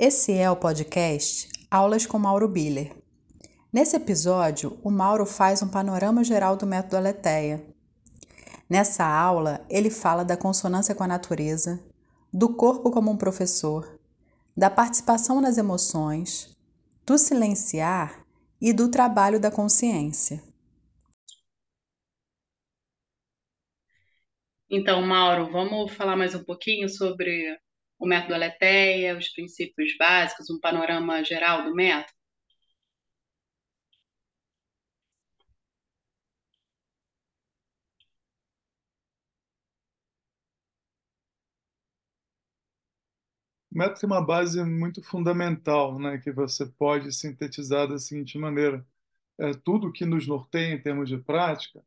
Esse é o podcast Aulas com Mauro Biller. Nesse episódio, o Mauro faz um panorama geral do método Aletheia. Nessa aula, ele fala da consonância com a natureza, do corpo como um professor, da participação nas emoções, do silenciar e do trabalho da consciência. Então, Mauro, vamos falar mais um pouquinho sobre o método Aletheia, os princípios básicos, um panorama geral do método? O método tem uma base muito fundamental, né, que você pode sintetizar da seguinte maneira: é, tudo que nos norteia em termos de prática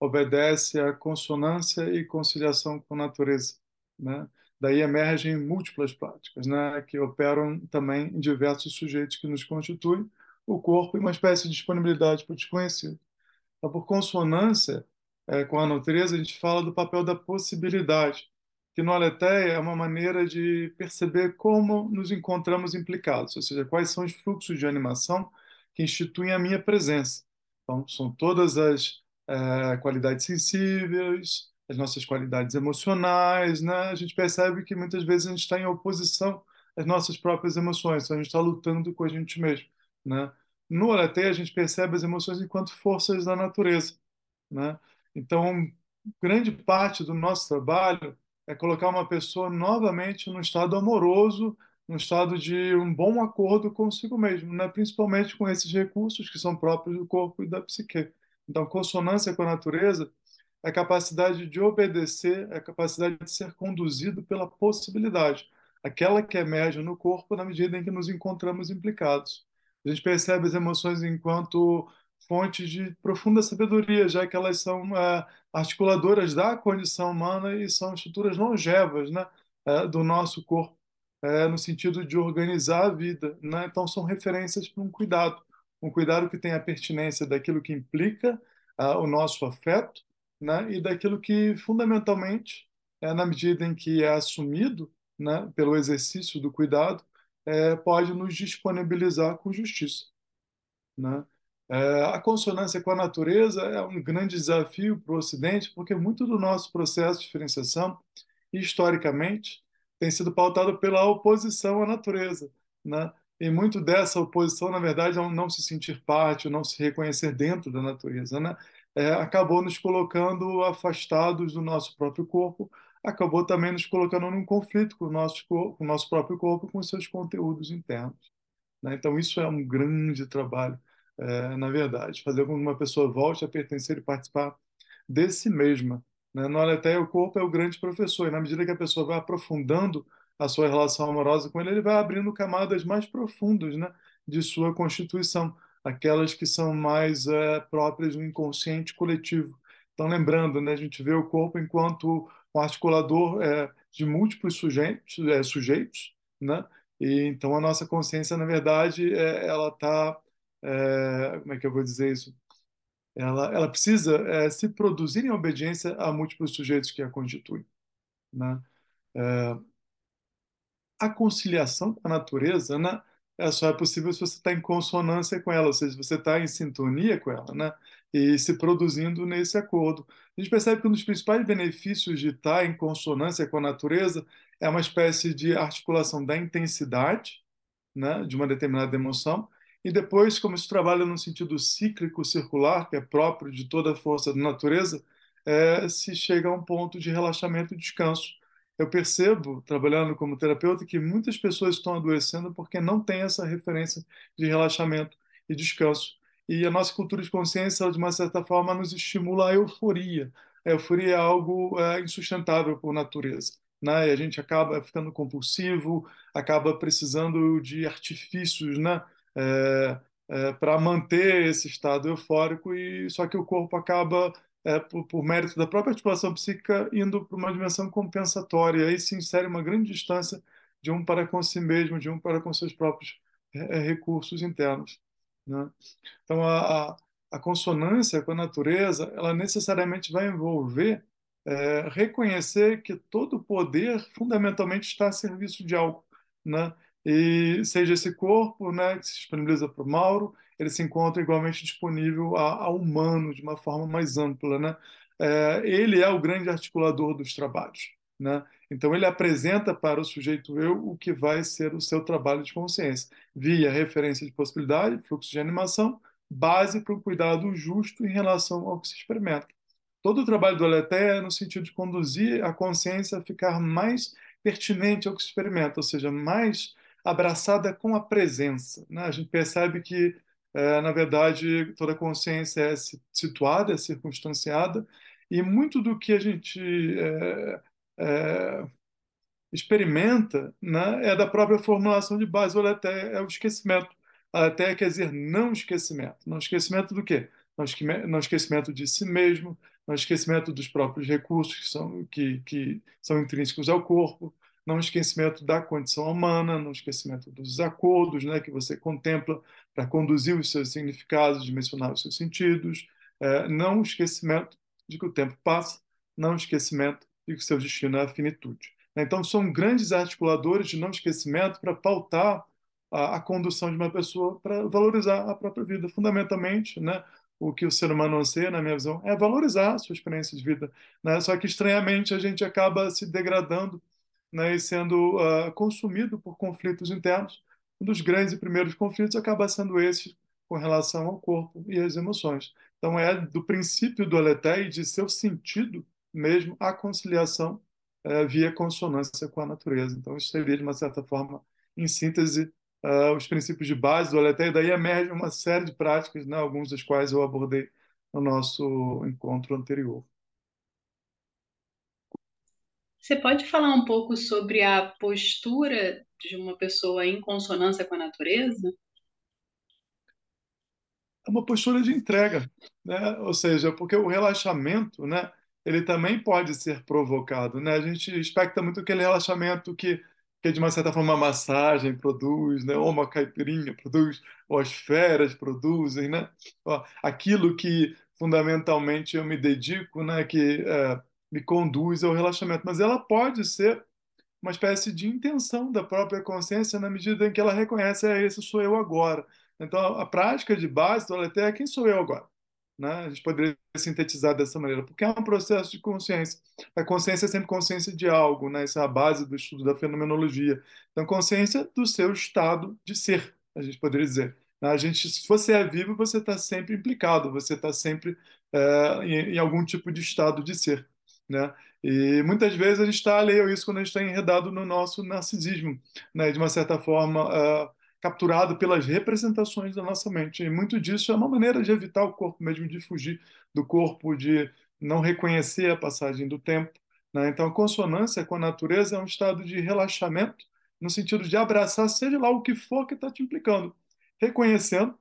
obedece à consonância e conciliação com a natureza, né? Daí emergem múltiplas práticas, né, que operam também em diversos sujeitos que nos constituem, o corpo e uma espécie de disponibilidade para o desconhecido. Então, por consonância é, com a natureza, a gente fala do papel da possibilidade, que no Aletheia é uma maneira de perceber como nos encontramos implicados, ou seja, quais são os fluxos de animação que instituem a minha presença. Então, são todas as é, qualidades sensíveis, as nossas qualidades emocionais, né? A gente percebe que muitas vezes a gente está em oposição às nossas próprias emoções, então a gente está lutando com a gente mesmo, né? No Aletheia, a gente percebe as emoções enquanto forças da natureza, né? Então, grande parte do nosso trabalho é colocar uma pessoa novamente num estado amoroso, num estado de um bom acordo consigo mesmo, né? principalmente com esses recursos que são próprios do corpo e da psique. Então, consonância com a natureza a capacidade de obedecer, é a capacidade de ser conduzido pela possibilidade, aquela que emerge no corpo na medida em que nos encontramos implicados. A gente percebe as emoções enquanto fontes de profunda sabedoria, já que elas são é, articuladoras da condição humana e são estruturas longevas né, é, do nosso corpo, é, no sentido de organizar a vida. Né? Então, são referências para um cuidado, um cuidado que tem a pertinência daquilo que implica o nosso afeto né, e daquilo que, fundamentalmente, é, na medida em que é assumido né, pelo exercício do cuidado, é, pode nos disponibilizar com justiça. Né? É, a consonância com a natureza é um grande desafio para o Ocidente, porque muito do nosso processo de diferenciação, historicamente, tem sido pautado pela oposição à natureza. Né? E muito dessa oposição, na verdade, é não se sentir parte, ou não se reconhecer dentro da natureza. Né? É, acabou nos colocando afastados do nosso próprio corpo, acabou também nos colocando num conflito com o nosso, com o nosso próprio corpo, com seus conteúdos internos. Né? Então, isso é um grande trabalho é, na verdade, fazer com que uma pessoa volte a pertencer e participar de si mesma. Né? No Aletheia, o corpo é o grande professor, e na medida que a pessoa vai aprofundando a sua relação amorosa com ele, ele vai abrindo camadas mais profundas né, de sua constituição, aquelas que são mais é, próprias do inconsciente coletivo. Então, lembrando, né, a gente vê o corpo enquanto um articulador é, de múltiplos sujeitos, é, sujeitos né? E então a nossa consciência, na verdade, é, ela está como é que eu vou dizer isso? Ela, ela precisa se produzir em obediência a múltiplos sujeitos que a constituem. Né? A conciliação com a natureza né, é só é possível se você está em consonância com ela, ou seja, você está em sintonia com ela, né? e se produzindo nesse acordo. A gente percebe que um dos principais benefícios de estar em consonância com a natureza é uma espécie de articulação da intensidade né, de uma determinada emoção e depois, como isso trabalha no sentido cíclico circular, que é próprio de toda a força da natureza, é, se chega a um ponto de relaxamento e descanso. Eu percebo, trabalhando como terapeuta, que muitas pessoas estão adoecendo porque não têm essa referência de relaxamento e descanso. E a nossa cultura de consciência, de uma certa forma, nos estimula a euforia. A euforia é algo é, insustentável por natureza. Né? E a gente acaba ficando compulsivo, acaba precisando de artifícios, né? é, é, para manter esse estado eufórico, e só que o corpo acaba, é, por, por, mérito da própria articulação psíquica, indo para uma dimensão compensatória, aí se insere uma grande distância de um para com si mesmo, de um para com seus próprios é, é, recursos internos. Né? Então, a, a, a, consonância com a natureza, ela necessariamente vai envolver é, reconhecer que todo poder fundamentalmente está a serviço de algo. Né? e seja esse corpo, né, que se disponibiliza para o Mauro, ele se encontra igualmente disponível ao humano de uma forma mais ampla, né? É, ele é o grande articulador dos trabalhos, né? Então ele apresenta para o sujeito eu o que vai ser o seu trabalho de consciência, via referência de possibilidade, fluxo de animação, base para o cuidado justo em relação ao que se experimenta. Todo o trabalho do Aletheia é no sentido de conduzir a consciência a ficar mais pertinente ao que se experimenta, ou seja, mais abraçada com a presença. Né? A gente percebe que, é, na verdade, toda consciência é situada, é circunstanciada, e muito do que a gente é, é, experimenta né, é da própria formulação de base, ou até é o esquecimento. Até quer dizer não esquecimento. Não esquecimento do quê? Não esquecimento de si mesmo, não esquecimento dos próprios recursos que são, que, que são intrínsecos ao corpo, não esquecimento da condição humana, não esquecimento dos acordos né, que você contempla para conduzir os seus significados, dimensionar os seus sentidos, é, não esquecimento de que o tempo passa, não esquecimento de que o seu destino é a finitude. Né. Então, são grandes articuladores de não esquecimento para pautar a, a condução de uma pessoa para valorizar a própria vida. Fundamentalmente, né, o que o ser humano anseia, na minha visão, é valorizar a sua experiência de vida. Né? Só que, estranhamente, a gente acaba se degradando né, sendo uh, consumido por conflitos internos. Um dos grandes e primeiros conflitos acaba sendo esse com relação ao corpo e às emoções. Então, é do princípio do Aleté e de seu sentido mesmo a conciliação uh, via consonância com a natureza. Então, isso seria, de uma certa forma, em síntese, uh, os princípios de base do Aleté, e daí emerge uma série de práticas, né, alguns dos quais eu abordei no nosso encontro anterior. Você pode falar um pouco sobre a postura de uma pessoa em consonância com a natureza? É uma postura de entrega, né? Ou seja, porque o relaxamento, né, ele também pode ser provocado, né? A gente expecta muito aquele relaxamento que que de uma certa forma a massagem produz, né? ou uma caipirinha produz, ou as feras produzem, né? aquilo que fundamentalmente eu me dedico, né? que é, me conduz ao relaxamento, mas ela pode ser uma espécie de intenção da própria consciência na medida em que ela reconhece, é, esse sou eu agora. Então, a prática de base do Aletheia é quem sou eu agora. Né? A gente poderia sintetizar dessa maneira, porque é um processo de consciência. A consciência é sempre consciência de algo, né? essa é a base do estudo da fenomenologia. Então, consciência do seu estado de ser, a gente poderia dizer. A gente, se você é vivo, você está sempre implicado, você está sempre é, em, em, algum tipo de estado de ser. Né? E muitas vezes a gente está alheio a isso quando a gente está enredado no nosso narcisismo, né? de uma certa forma uh, capturado pelas representações da nossa mente. E muito disso é uma maneira de evitar o corpo mesmo, de fugir do corpo, de não reconhecer a passagem do tempo. Né? Então, a consonância com a natureza é um estado de relaxamento, no sentido de abraçar, seja lá o que for que está te implicando, reconhecendo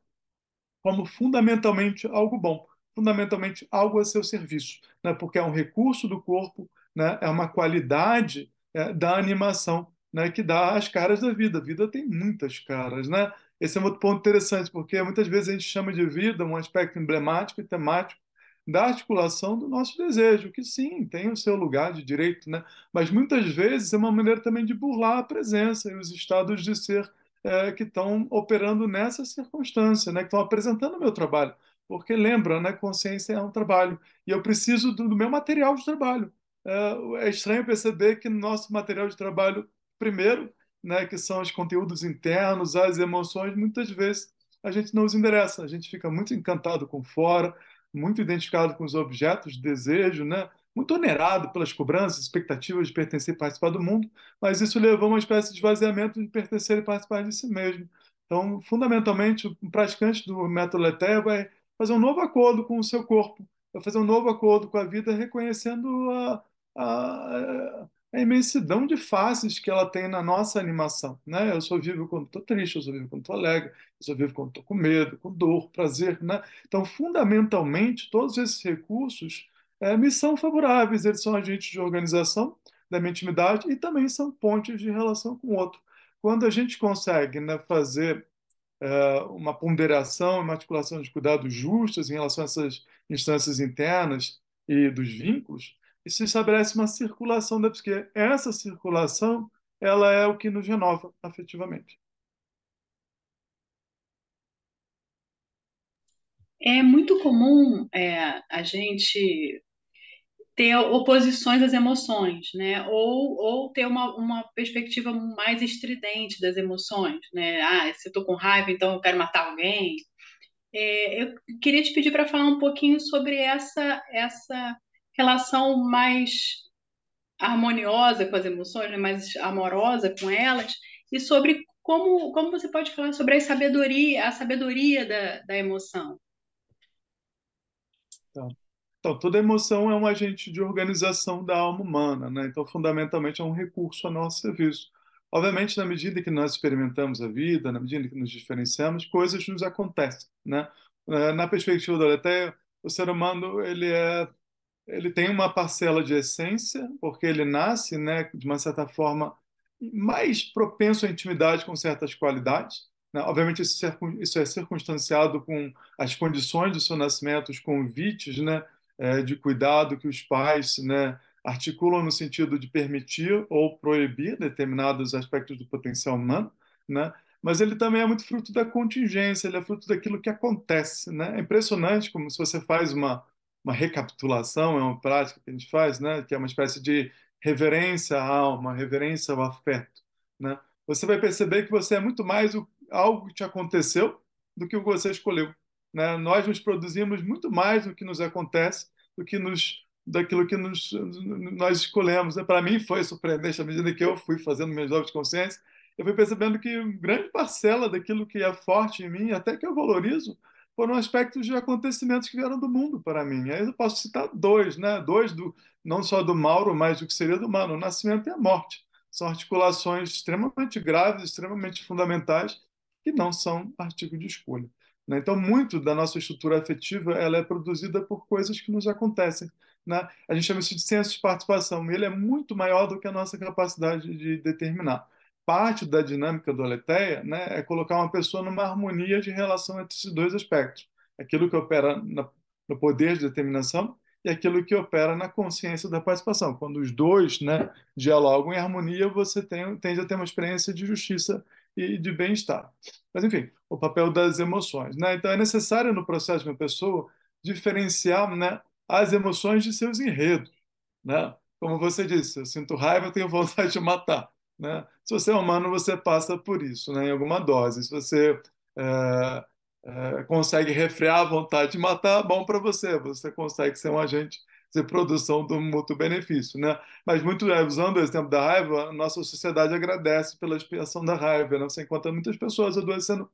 como fundamentalmente algo bom fundamentalmente algo a seu serviço, né? porque é um recurso do corpo, né? é uma qualidade é, da animação né? que dá as caras da vida. A vida tem muitas caras. Né? Esse é um outro ponto interessante, porque muitas vezes a gente chama de vida um aspecto emblemático e temático da articulação do nosso desejo, que sim, tem o seu lugar de direito, né? mas muitas vezes é uma maneira também de burlar a presença e os estados de ser é, que estão operando nessa circunstância, né? que estão apresentando o meu trabalho porque lembra, né, consciência é um trabalho e eu preciso do, meu material de trabalho. É, é, estranho perceber que no nosso material de trabalho, primeiro, né, que são os conteúdos internos, as emoções, muitas vezes a gente não os endereça, a gente fica muito encantado com fora, muito identificado com os objetos de desejo, né, muito onerado pelas cobranças, expectativas de pertencer e participar do mundo, mas isso levou a uma espécie de esvaziamento de pertencer e participar de si mesmo. Então, fundamentalmente, o praticante do método Leté vai fazer um novo acordo com o seu corpo, vai fazer um novo acordo com a vida, reconhecendo a, a, a imensidão de faces que ela tem na nossa animação. Né? Eu sou vivo quando estou triste, eu sou vivo quando estou alegre, eu sou vivo quando estou com medo, com dor, prazer. Né? Então, fundamentalmente, todos esses recursos é, me são favoráveis, eles são agentes de organização da minha intimidade e também são pontes de relação com o outro. Quando a gente consegue né, fazer uma ponderação, uma articulação de cuidados justos em relação a essas instâncias internas e dos vínculos, e se estabelece uma circulação da psique. Essa circulação ela é o que nos renova afetivamente. É muito comum é, a gente ter oposições às emoções, né? Ou, ou ter uma, uma perspectiva mais estridente das emoções, né? Ah, se eu tô com raiva, então eu quero matar alguém. É, eu queria te pedir para falar um pouquinho sobre essa, essa relação mais harmoniosa com as emoções, né? mais amorosa com elas, e sobre como, como você pode falar sobre a sabedoria, a sabedoria da, da emoção. Então, então, toda emoção é um agente de organização da alma humana, né? Então, fundamentalmente, é um recurso a nosso serviço. Obviamente, na medida que nós experimentamos a vida, na medida que nos diferenciamos, coisas nos acontecem, né? Eh, na perspectiva da Aletheia, o ser humano ele é ele tem uma parcela de essência, porque ele nasce, né, de uma certa forma, mais propenso à intimidade com certas qualidades. Né? Obviamente, isso é, é circunstanciado com as condições do seu nascimento, os convites né, é, de cuidado que os pais né, articulam no sentido de permitir ou proibir determinados aspectos do potencial humano, né? mas ele também é muito fruto da contingência, ele é fruto daquilo que acontece. Né? É impressionante como se você faz uma, uma recapitulação, é uma prática que a gente faz, né? que é uma espécie de reverência à alma, reverência ao afeto. Né? Você vai perceber que você é muito mais o, algo que te aconteceu do que o que você escolheu. Né? Nós nos produzimos muito mais do que nos acontece do que nos daquilo que nos, nós escolhemos. Né? Para mim foi surpreendente à medida que eu fui fazendo meus jogos de consciência, eu fui percebendo que grande parcela daquilo que é forte em mim, até que eu valorizo, foram aspectos de acontecimentos que vieram do mundo para mim. Aí eu posso citar dois, né? Dois do não só do Mauro, mas do que seria do Mano, o nascimento e a morte. São articulações extremamente graves, extremamente fundamentais, que não são artigo de escolha. Né? Então, muito da nossa estrutura afetiva ela é produzida por coisas que nos acontecem. Né? A gente chama isso de senso de participação, e ele é muito maior do que a nossa capacidade de determinar parte da dinâmica do Aletheia né, é colocar uma pessoa numa harmonia de relação entre esses dois aspectos. Aquilo que opera na, no poder de determinação e aquilo que opera na consciência da participação. Quando os dois né, dialogam em harmonia, você tem, tende a ter uma experiência de justiça e de bem-estar. Mas, enfim, o papel das emoções. Né? Então, é necessário no processo de uma pessoa diferenciar né, as emoções de seus enredos. Né? Como você disse, eu sinto raiva, eu tenho vontade de matar. Né? Se você é humano, você passa por isso, né? em alguma dose. Se você é, é, consegue refrear a vontade de matar, bom para você. Você consegue ser um agente de produção do mútuo benefício. Né? Mas, muito é, usando o exemplo da raiva, a nossa sociedade agradece pela expiação da raiva. Né? Você encontra muitas pessoas adoecendo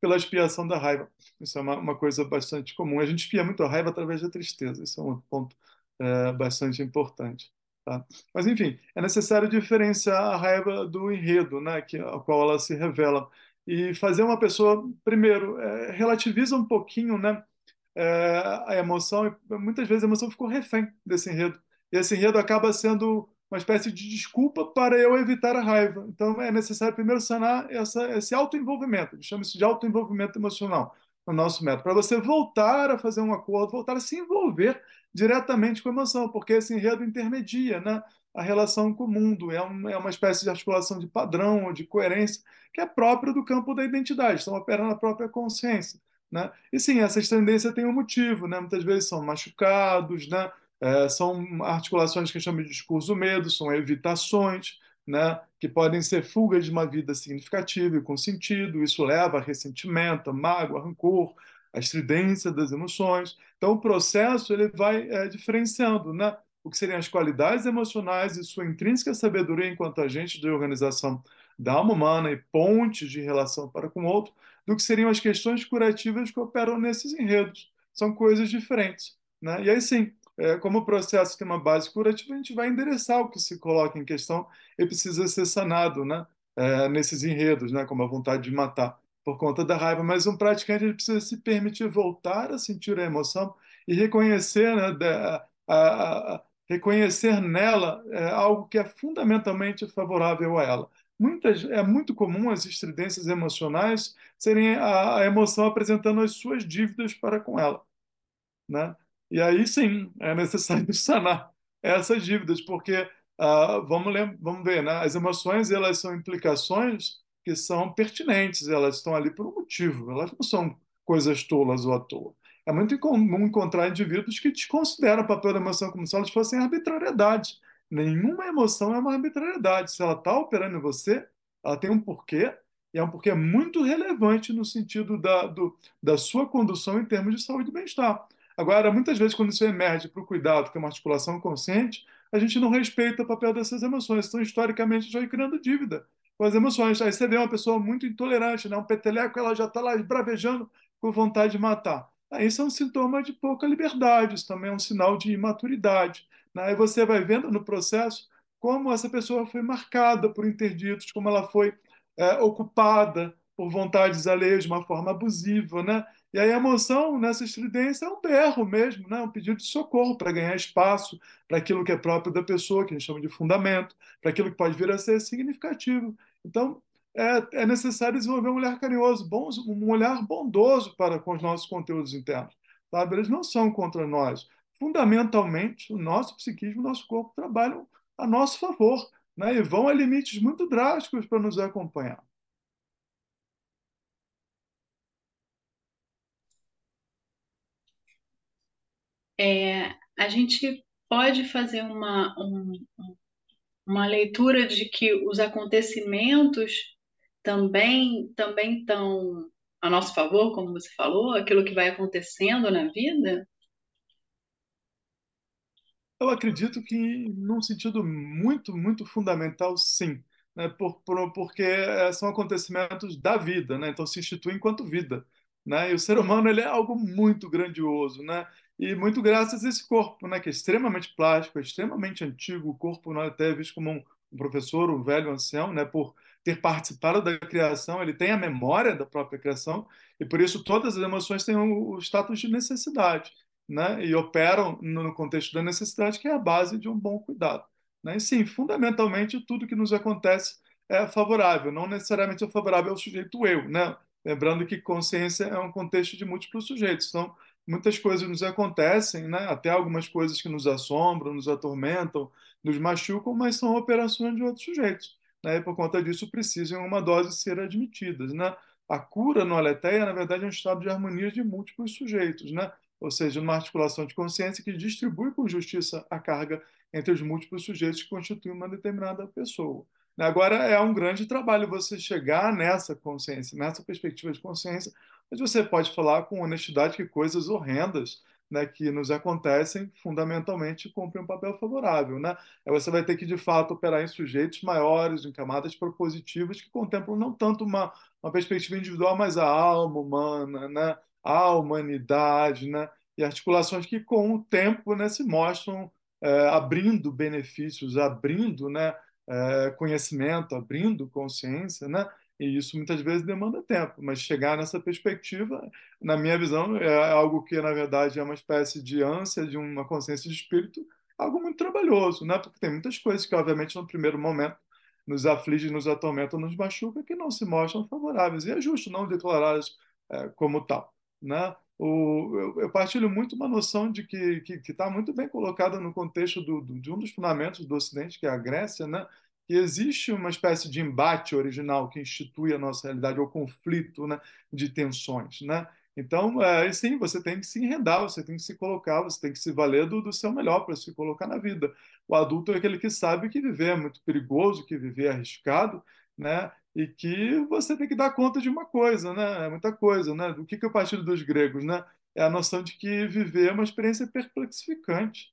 pela expiação da raiva. Isso é uma, uma, coisa bastante comum. A gente expia muito a raiva através da tristeza. Isso é um ponto é, bastante importante. Tá? Mas, enfim, é necessário diferenciar a raiva do enredo, né, que, ao qual ela se revela. E fazer uma pessoa, primeiro, é, relativiza um pouquinho né, a emoção, muitas vezes a emoção ficou refém desse enredo. E esse enredo acaba sendo uma espécie de desculpa para eu evitar a raiva. Então, é necessário primeiro sanar essa, esse autoenvolvimento, chama isso de autoenvolvimento emocional no nosso método, para você voltar a fazer um acordo, voltar a se envolver diretamente com a emoção, porque esse enredo intermedia né, a relação com o mundo, é, um, é uma espécie de articulação de padrão de coerência que é própria do campo da identidade, estão operando na própria consciência. Né? E sim, essa tendência tem um motivo, né? muitas vezes são machucados, né? É, são articulações que a gente chama de discurso do medo, são evitações, né, que podem ser fugas de uma vida significativa e com sentido. Isso leva a ressentimento, a mágoa, a rancor, a estridência das emoções. Então, o processo ele vai é, diferenciando né, o que seriam as qualidades emocionais e sua intrínseca sabedoria enquanto agente de organização da alma humana e pontes de relação para com o outro, do que seriam as questões curativas que operam nesses enredos. São coisas diferentes. Né? E aí sim, é, como o processo tem uma base curativa, a gente vai endereçar o que se coloca em questão e precisa ser sanado né, é, nesses enredos, né, como a vontade de matar por conta da raiva. Mas um praticante ele precisa se permitir voltar a sentir a emoção e reconhecer, né, da, a, a, reconhecer nela é, algo que é fundamentalmente favorável a ela. Muitas, é muito comum as estridências emocionais serem a, a emoção apresentando as suas dívidas para com ela. Né? E aí sim, é necessário sanar essas dívidas, porque uh, vamos, vamos ver, né? as emoções elas são implicações que são pertinentes, elas estão ali por um motivo, elas não são coisas tolas ou à toa. É muito comum encontrar indivíduos que desconsideram o papel da emoção como se elas fossem arbitrariedade. Nenhuma emoção é uma arbitrariedade. Se ela está operando em você, ela tem um porquê, e é um porquê muito relevante no sentido da, do, da sua condução em termos de saúde e bem-estar. Agora, muitas vezes, quando isso emerge para o cuidado, que é uma articulação consciente, a gente não respeita o papel dessas emoções. Então, historicamente, já vai criando dívida com as emoções. Aí você vê uma pessoa muito intolerante, né? um peteleco, ela já está lá bravejando com vontade de matar. Aí isso é um sintoma de pouca liberdade, isso também é um sinal de imaturidade. Né? Aí você vai vendo no processo como essa pessoa foi marcada por interditos, como ela foi é, ocupada por vontades alheias de uma forma abusiva, né? E aí a emoção nessa estridência é um berro mesmo, né? um pedido de socorro para ganhar espaço para aquilo que é próprio da pessoa, que a gente chama de fundamento, para aquilo que pode vir a ser significativo. Então, é, é necessário desenvolver um olhar carinhoso, um olhar bondoso para com os nossos conteúdos internos. Sabe? Eles não são contra nós. Fundamentalmente, o nosso psiquismo, o nosso corpo trabalham a nosso favor né? e vão a limites muito drásticos para nos acompanhar. É, a gente pode fazer uma, um, uma leitura de que os acontecimentos também também estão a nosso favor, como você falou, aquilo que vai acontecendo na vida? Eu acredito que, num sentido muito, muito fundamental, sim. Né? Por, por, porque eh, são acontecimentos da vida, né? então se institui enquanto vida. Né? E o ser humano ele é algo muito grandioso, né? e muito graças a esse corpo, né? que é extremamente plástico, é extremamente antigo. O corpo não é até visto como um, um professor, um velho ancião, né? por ter participado da criação, ele tem a memória da própria criação, e por isso todas as emoções têm o status de necessidade né, e operam no contexto da necessidade, que é a base de um bom cuidado. Né? E sim, fundamentalmente, tudo que nos acontece é favorável, não necessariamente é favorável ao sujeito eu. Né? Lembrando que consciência é um contexto de múltiplos sujeitos. Então, muitas coisas nos acontecem, né? até algumas coisas que nos assombram, nos atormentam, nos machucam, mas são operações de outros sujeitos. Né? E por conta disso, precisam uma dose ser admitidas. Né? A cura no aletheia, na verdade, é um estado de harmonia de múltiplos sujeitos. Né? Ou seja, uma articulação de consciência que distribui com justiça a carga entre os múltiplos sujeitos que constituem uma determinada pessoa. Agora, é um grande trabalho você chegar nessa consciência, nessa perspectiva de consciência, mas você pode falar com honestidade que coisas horrendas né, que nos acontecem fundamentalmente cumprem um papel favorável. Né? Você vai ter que, de fato, operar em sujeitos maiores, em camadas propositivas que contemplam não tanto uma, uma perspectiva individual, mas a alma humana, né? à humanidade, né? e articulações que, com o tempo, né, se mostram é, abrindo benefícios, abrindo né, é, conhecimento, abrindo consciência, né? E isso muitas vezes demanda tempo, mas chegar nessa perspectiva, na minha visão, é algo que, na verdade, é uma espécie de ânsia de uma consciência de espírito, algo muito trabalhoso, né? porque tem muitas coisas que, obviamente, no primeiro momento, nos afligem, nos atormentam, nos machucam, que não se mostram favoráveis. E é justo não declará-las é, como tal né? O, eu, eu, partilho muito uma noção de que que está muito bem colocada no contexto do, do, de um dos fundamentos do Ocidente, que é a Grécia, né? Que existe uma espécie de embate original que institui a nossa realidade, ou conflito né? de tensões. Né? Então, é, sim, você tem que se enredar, você tem que se colocar, você tem que se valer do, do seu melhor para se colocar na vida. O adulto é aquele que sabe que viver é muito perigoso, que viver é arriscado, né? e que você tem que dar conta de uma coisa, né? É muita coisa, né? O que que é o dos Gregos, né? É a noção de que viver é uma experiência perplexificante,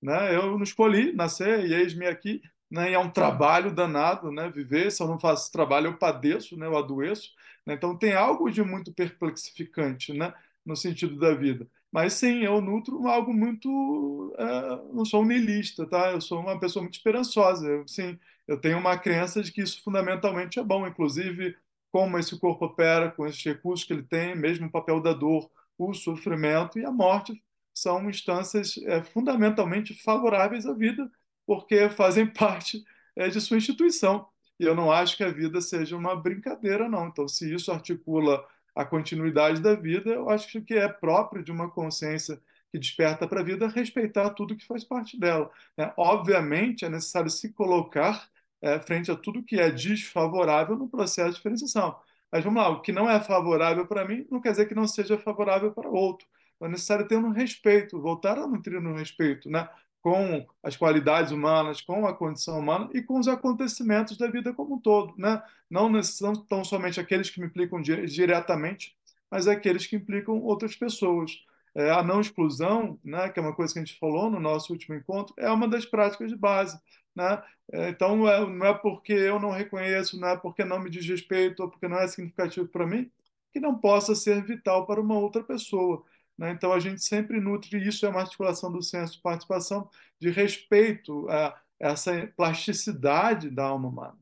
né? Eu não escolhi nascer e eis-me aqui, né? E é um trabalho danado, né? Viver, se eu não faço esse trabalho, eu padeço, né? Eu adoeço, né? Então tem algo de muito perplexificante, né? No sentido da vida. Mas sim, eu nutro algo muito. É, não sou um niilista, tá? Eu sou uma pessoa muito esperançosa. Eu, sim, eu tenho uma crença de que isso fundamentalmente é bom, inclusive como esse corpo opera com esses recursos que ele tem, mesmo o papel da dor, o sofrimento e a morte são instâncias é, fundamentalmente favoráveis à vida, porque fazem parte é, de sua instituição. E eu não acho que a vida seja uma brincadeira, não. Então, se isso articula a continuidade da vida, eu acho que é próprio de uma consciência que desperta para a vida, respeitar tudo que faz parte dela. Né? Obviamente, é necessário se colocar é, frente a tudo que é desfavorável no processo de diferenciação. Mas vamos lá, o que não é favorável para mim não quer dizer que não seja favorável para outro. É necessário ter um respeito, voltar a nutrir um respeito, né? Com as qualidades humanas, com a condição humana e com os acontecimentos da vida como um todo, né? Não, não tão somente aqueles que me implicam diretamente, mas aqueles que implicam outras pessoas. É, a não exclusão, né, que é uma coisa que a gente falou no nosso último encontro, é uma das práticas de base. Né? É, então, não é, não é porque eu não reconheço, não é porque não me diz respeito, ou porque não é significativo para mim, que não possa ser vital para uma outra pessoa. Né? Então, a gente sempre nutre isso, é uma articulação do senso de participação, de respeito a essa plasticidade da alma humana.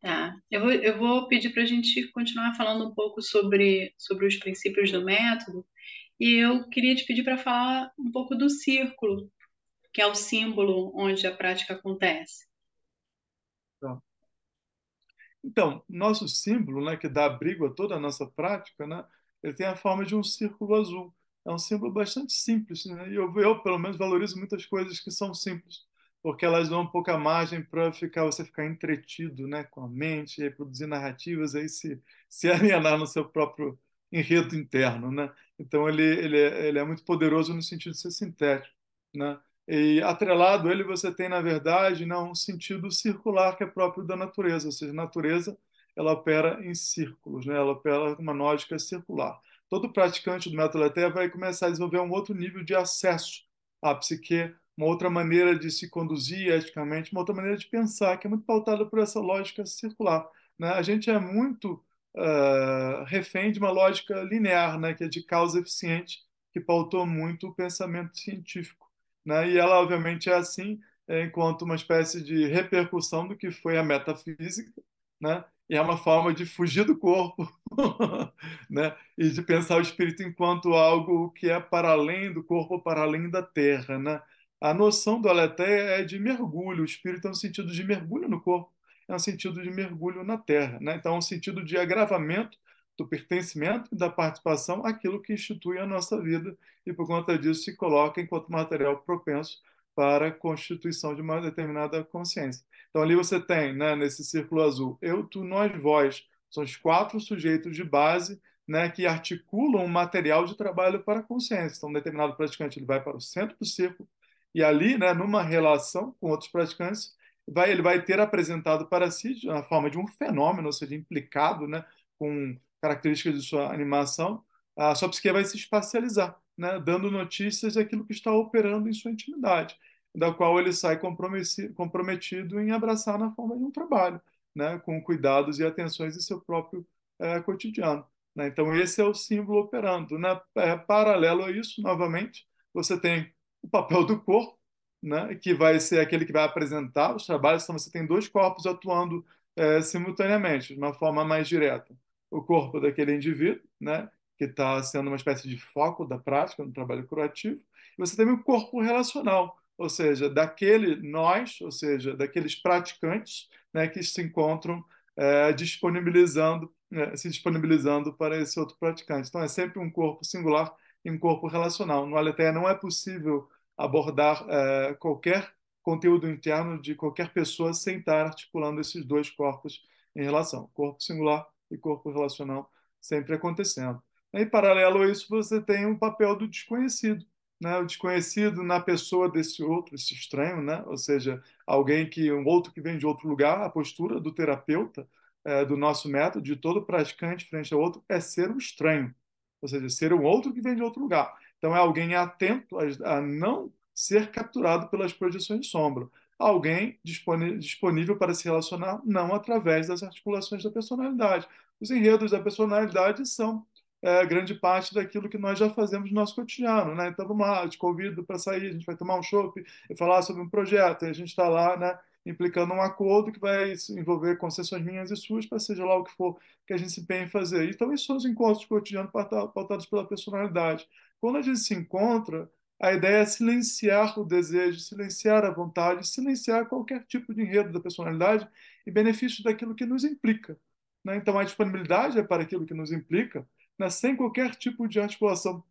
Tá. Eu vou, eu vou pedir para a gente continuar falando um pouco sobre, sobre os princípios do método, e eu queria te pedir para falar um pouco do círculo, que é o símbolo onde a prática acontece. Tá. Então, nosso símbolo, né, que dá abrigo a toda a nossa prática, né, ele tem a forma de um círculo azul. É um símbolo bastante simples, né? E eu, eu, pelo menos, valorizo muitas coisas que são simples, porque elas dão um pouca margem para ficar você ficar entretido, né, com a mente, e produzir narrativas, aí se, se alienar no seu próprio enredo interno, né? Então ele, ele, é, ele é muito poderoso no sentido de ser sintético, né? E atrelado ele você tem, na verdade, não, um sentido circular que é próprio da natureza, ou seja, a natureza ela opera em círculos, né? ela opera com uma lógica circular. Todo praticante do método Letéia vai começar a desenvolver um outro nível de acesso à psique, uma outra maneira de se conduzir eticamente, uma outra maneira de pensar, que é muito pautada por essa lógica circular. Né? A gente é muito uh, refém de uma lógica linear, né? que é de causa eficiente, que pautou muito o pensamento científico né? E ela, obviamente, é assim, é, enquanto uma espécie de repercussão do que foi a metafísica, né? E é uma forma de fugir do corpo, né? E de pensar o espírito enquanto algo que é para além do corpo, para além da terra, né? A noção do aletheia é de mergulho, o espírito é um sentido de mergulho no corpo, é um sentido de mergulho na terra, né? Então, é um sentido de agravamento do pertencimento e da participação àquilo que institui a nossa vida e, por conta disso, se coloca enquanto material propenso para a constituição de uma determinada consciência. Então, ali você tem, né, nesse círculo azul, eu, tu, nós, vós, são os quatro sujeitos de base né, que articulam um material de trabalho para a consciência. Então, um determinado praticante ele vai para o centro do círculo e ali, né, numa relação com outros praticantes, vai, ele vai ter apresentado para si, na forma de um fenômeno, ou seja, implicado né, com características de sua animação, a sua psique vai se espacializar, né, dando notícias daquilo que está operando em sua intimidade, da qual ele sai comprometido em abraçar na forma de um trabalho, né, com cuidados e atenções em seu próprio é, cotidiano. Né? Então, esse é o símbolo operando. Né? É, paralelo a isso, novamente, você tem o papel do corpo, né, que vai ser aquele que vai apresentar os trabalhos, então você tem dois corpos atuando é, simultaneamente, de uma forma mais direta o corpo daquele indivíduo, né, que está sendo uma espécie de foco da prática no trabalho curativo, e você tem o corpo relacional, ou seja, daquele nós, ou seja, daqueles praticantes né, que se encontram é, disponibilizando, é, se disponibilizando para esse outro praticante. Então, é sempre um corpo singular e um corpo relacional. No Aletheia não é possível abordar é, qualquer conteúdo interno de qualquer pessoa sem estar articulando esses dois corpos em relação, corpo singular e corpo relacional sempre acontecendo. Em paralelo a isso, você tem um papel do desconhecido, né? O desconhecido na pessoa desse outro, esse estranho, né? Ou seja, alguém que um outro que vem de outro lugar, a postura do terapeuta é, do nosso método, de todo praticante frente ao outro, é ser um estranho, ou seja, ser um outro que vem de outro lugar. Então é alguém atento a, a não ser capturado pelas projeções de sombra, alguém disponível para se relacionar não através das articulações da personalidade. Os enredos da personalidade são é, grande parte daquilo que nós já fazemos no nosso cotidiano, né? Então vamos lá, te convido para sair, a gente vai tomar um chopp e falar sobre um projeto, e a gente está lá, né? Implicando um acordo que vai envolver concessões minhas e suas, para seja lá o que for que a gente se empenhe em fazer. Então, isso são os encontros cotidianos pautados pela personalidade. Quando a gente se encontra, a ideia é silenciar o desejo, silenciar a vontade, silenciar qualquer tipo de enredo da personalidade em benefício daquilo que nos implica. Né? Então, a disponibilidade é para aquilo que nos implica, né, sem qualquer tipo de articulação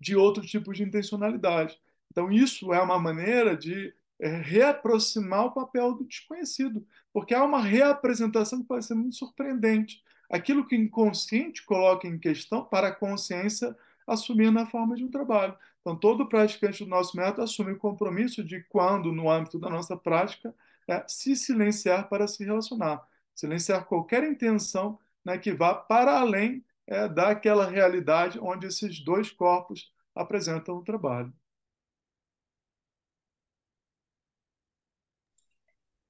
de outro tipo de intencionalidade. Então, isso é uma maneira de é, reaproximar o papel do desconhecido, porque há uma reapresentação que pode ser muito surpreendente. Aquilo que o inconsciente coloca em questão para a consciência assumir na forma de um trabalho. Então, todo praticante do nosso método assume o compromisso de, quando, no âmbito da nossa prática, é, se silenciar para se relacionar. Silenciar qualquer intenção né, que vá para além é, daquela realidade onde esses dois corpos apresentam o trabalho.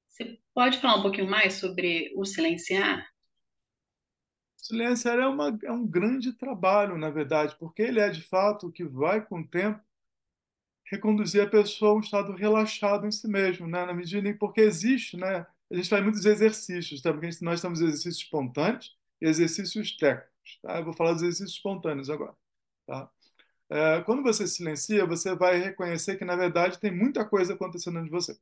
Você pode falar um pouquinho mais sobre o silenciar? Silenciar é, uma, é um grande trabalho, na verdade, porque ele é de fato o que vai com o tempo reconduzir a pessoa a um estado relaxado em si mesmo, né? na medida em porque existe, né? a gente faz muitos exercícios, tá? porque nós temos exercícios espontâneos e exercícios técnicos. Tá? Eu vou falar dos exercícios espontâneos agora. Tá? É, quando você silencia, você vai reconhecer que, na verdade, tem muita coisa acontecendo de você.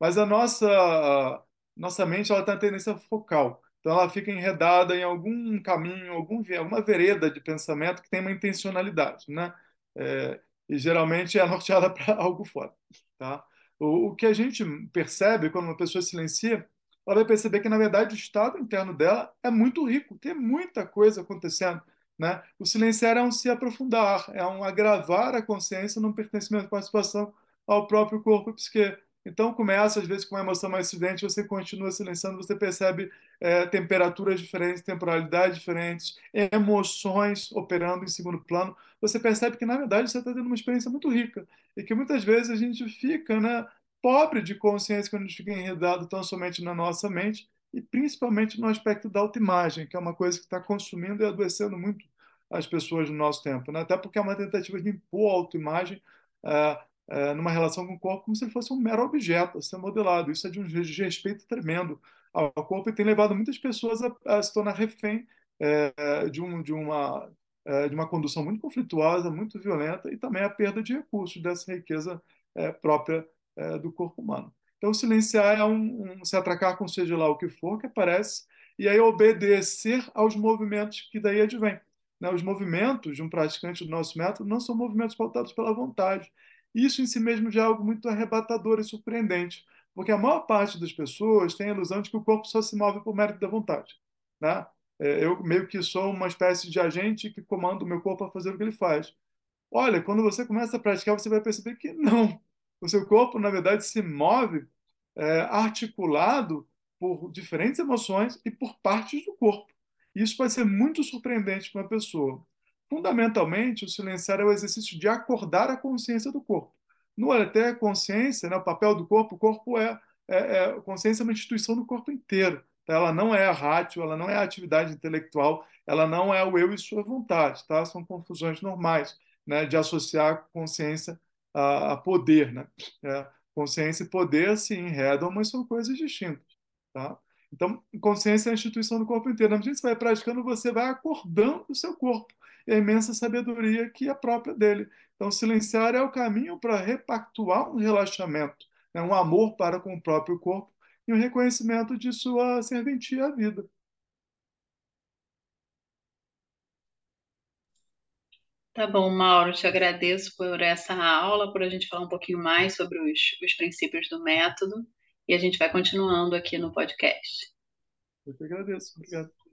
Mas a nossa, a nossa mente ela tem a tendência focal. Então, ela fica enredada em algum caminho, algum, alguma vereda de pensamento que tem uma intencionalidade. Né? É, e geralmente é norteada para algo fora. Tá? O, o, que a gente percebe quando uma pessoa silencia, ela vai perceber que, na verdade, o estado interno dela é muito rico, tem muita coisa acontecendo. Né? O silenciar é um se aprofundar, é um agravar a consciência num pertencimento, participação ao próprio corpo psique. Então começa, às vezes, com uma emoção mais acidente, você continua silenciando, você percebe é, temperaturas diferentes, temporalidades diferentes, emoções operando em segundo plano. Você percebe que, na verdade, você está tendo uma experiência muito rica e que muitas vezes a gente fica né, pobre de consciência quando a gente fica enredado tão somente na nossa mente e principalmente no aspecto da autoimagem, que é uma coisa que está consumindo e adoecendo muito as pessoas no nosso tempo, né? até porque é uma tentativa de impor a autoimagem é, é, numa relação com o corpo como se ele fosse um mero objeto a ser modelado. Isso é de um desrespeito tremendo ao corpo e tem levado muitas pessoas a, a se tornar refém é, de, um, de, uma, é, de uma condução muito conflituosa, muito violenta e também a perda de recursos dessa riqueza é, própria é, do corpo humano. Então, silenciar é um, um, se atracar com seja lá o que for que aparece e aí obedecer aos movimentos que daí advêm. Né? Os movimentos de um praticante do nosso método não são movimentos pautados pela vontade, isso em si mesmo já é algo muito arrebatador e surpreendente, porque a maior parte das pessoas tem a ilusão de que o corpo só se move por mérito da vontade. Né? É, eu meio que sou uma espécie de agente que comanda o meu corpo a fazer o que ele faz. Olha, quando você começa a praticar, você vai perceber que não. O seu corpo, na verdade, se move é, articulado por diferentes emoções e por partes do corpo. Isso pode ser muito surpreendente para uma pessoa. Fundamentalmente, o silenciar é o exercício de acordar a consciência do corpo. No até consciência, né, o papel do corpo, o corpo é, é, é consciência é uma instituição do corpo inteiro. Tá? Ela não é a rádio, ela não é a atividade intelectual, ela não é o eu e sua vontade. Tá? São confusões normais né, de associar consciência a, a poder. Né? É, consciência e poder se enredam, mas são coisas distintas. Tá? Então, consciência é a instituição do corpo inteiro. Na medida que você vai praticando, você vai acordando o seu corpo e a imensa sabedoria que é própria dele. Então, silenciar é o caminho para repactuar um relaxamento, né? um amor para com o próprio corpo e um reconhecimento de sua serventia à vida. Tá bom, Mauro, te agradeço por essa aula, por a gente falar um pouquinho mais sobre os, os princípios do método e a gente vai continuando aqui no podcast. Eu que agradeço. Obrigado.